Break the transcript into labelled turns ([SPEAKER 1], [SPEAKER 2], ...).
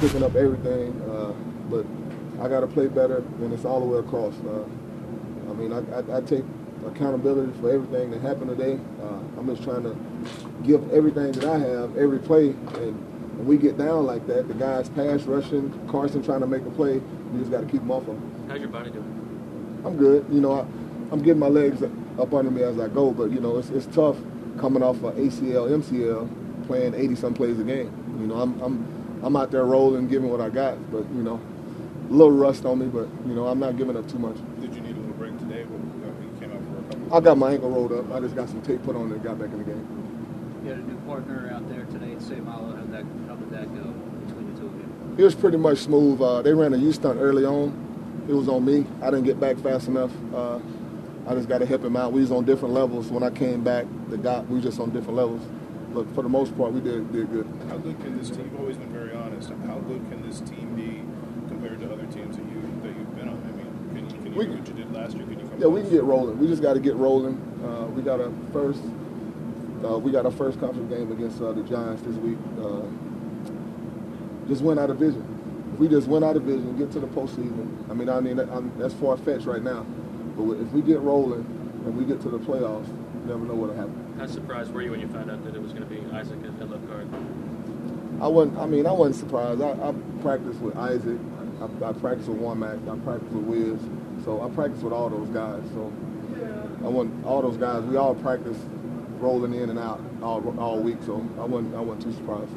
[SPEAKER 1] picking up everything, uh, but I got to play better, and it's all the way across. Uh, I mean, I, I, I, take accountability for everything that happened today. Uh, I'm just trying to give everything that I have every play, and when we get down like that, the guys pass rushing, Carson trying to make a play, you just got to keep them off them.
[SPEAKER 2] How's your body doing?
[SPEAKER 1] I'm good. You know, I, I'm getting my legs up under me as I go, but you know, it's, it's tough coming off of ACL, MCL, playing 80 some plays a game. You know, I'm I'm I'm out there rolling, giving what I got, but you know, a little rust on me, but you know, I'm not giving up too much.
[SPEAKER 3] Did you need a little break today? When you came out for a couple.
[SPEAKER 1] I got my ankle rolled up. I just got some tape put on and got back in the game.
[SPEAKER 4] You had a new partner out there today at Seumalo. How that how did that go between the two of you?
[SPEAKER 1] It was pretty much smooth. Uh, they ran a U stunt early on. It was on me. I didn't get back fast enough. Uh, I just got to help him out. We was on different levels. When I came back, the guy we were just on different levels. But for the most part, we did did good.
[SPEAKER 3] How good can this team? You've always been very honest. How good can this team be compared to other teams that you that you've been on? I mean, can you, can you we, do what you did last year? Can you come
[SPEAKER 1] yeah, we can get rolling. We just got to get rolling. Uh, we got a first. Uh, we got our first conference game against uh, the Giants this week. Uh, just win our division. If we just win our division, get to the postseason. I mean, I mean that's far fetched right now. But if we get rolling and we get to the playoffs, you never know what'll happen.
[SPEAKER 2] How surprised were you when you found out that it was going to be Isaac at left guard?
[SPEAKER 1] I wasn't. I mean, I wasn't surprised. I, I practiced with Isaac. I, I practiced with Mac. I practiced with Wiz. So I practiced with all those guys. So I want all those guys. We all practiced rolling in and out all all week. So I wasn't. I wasn't too surprised.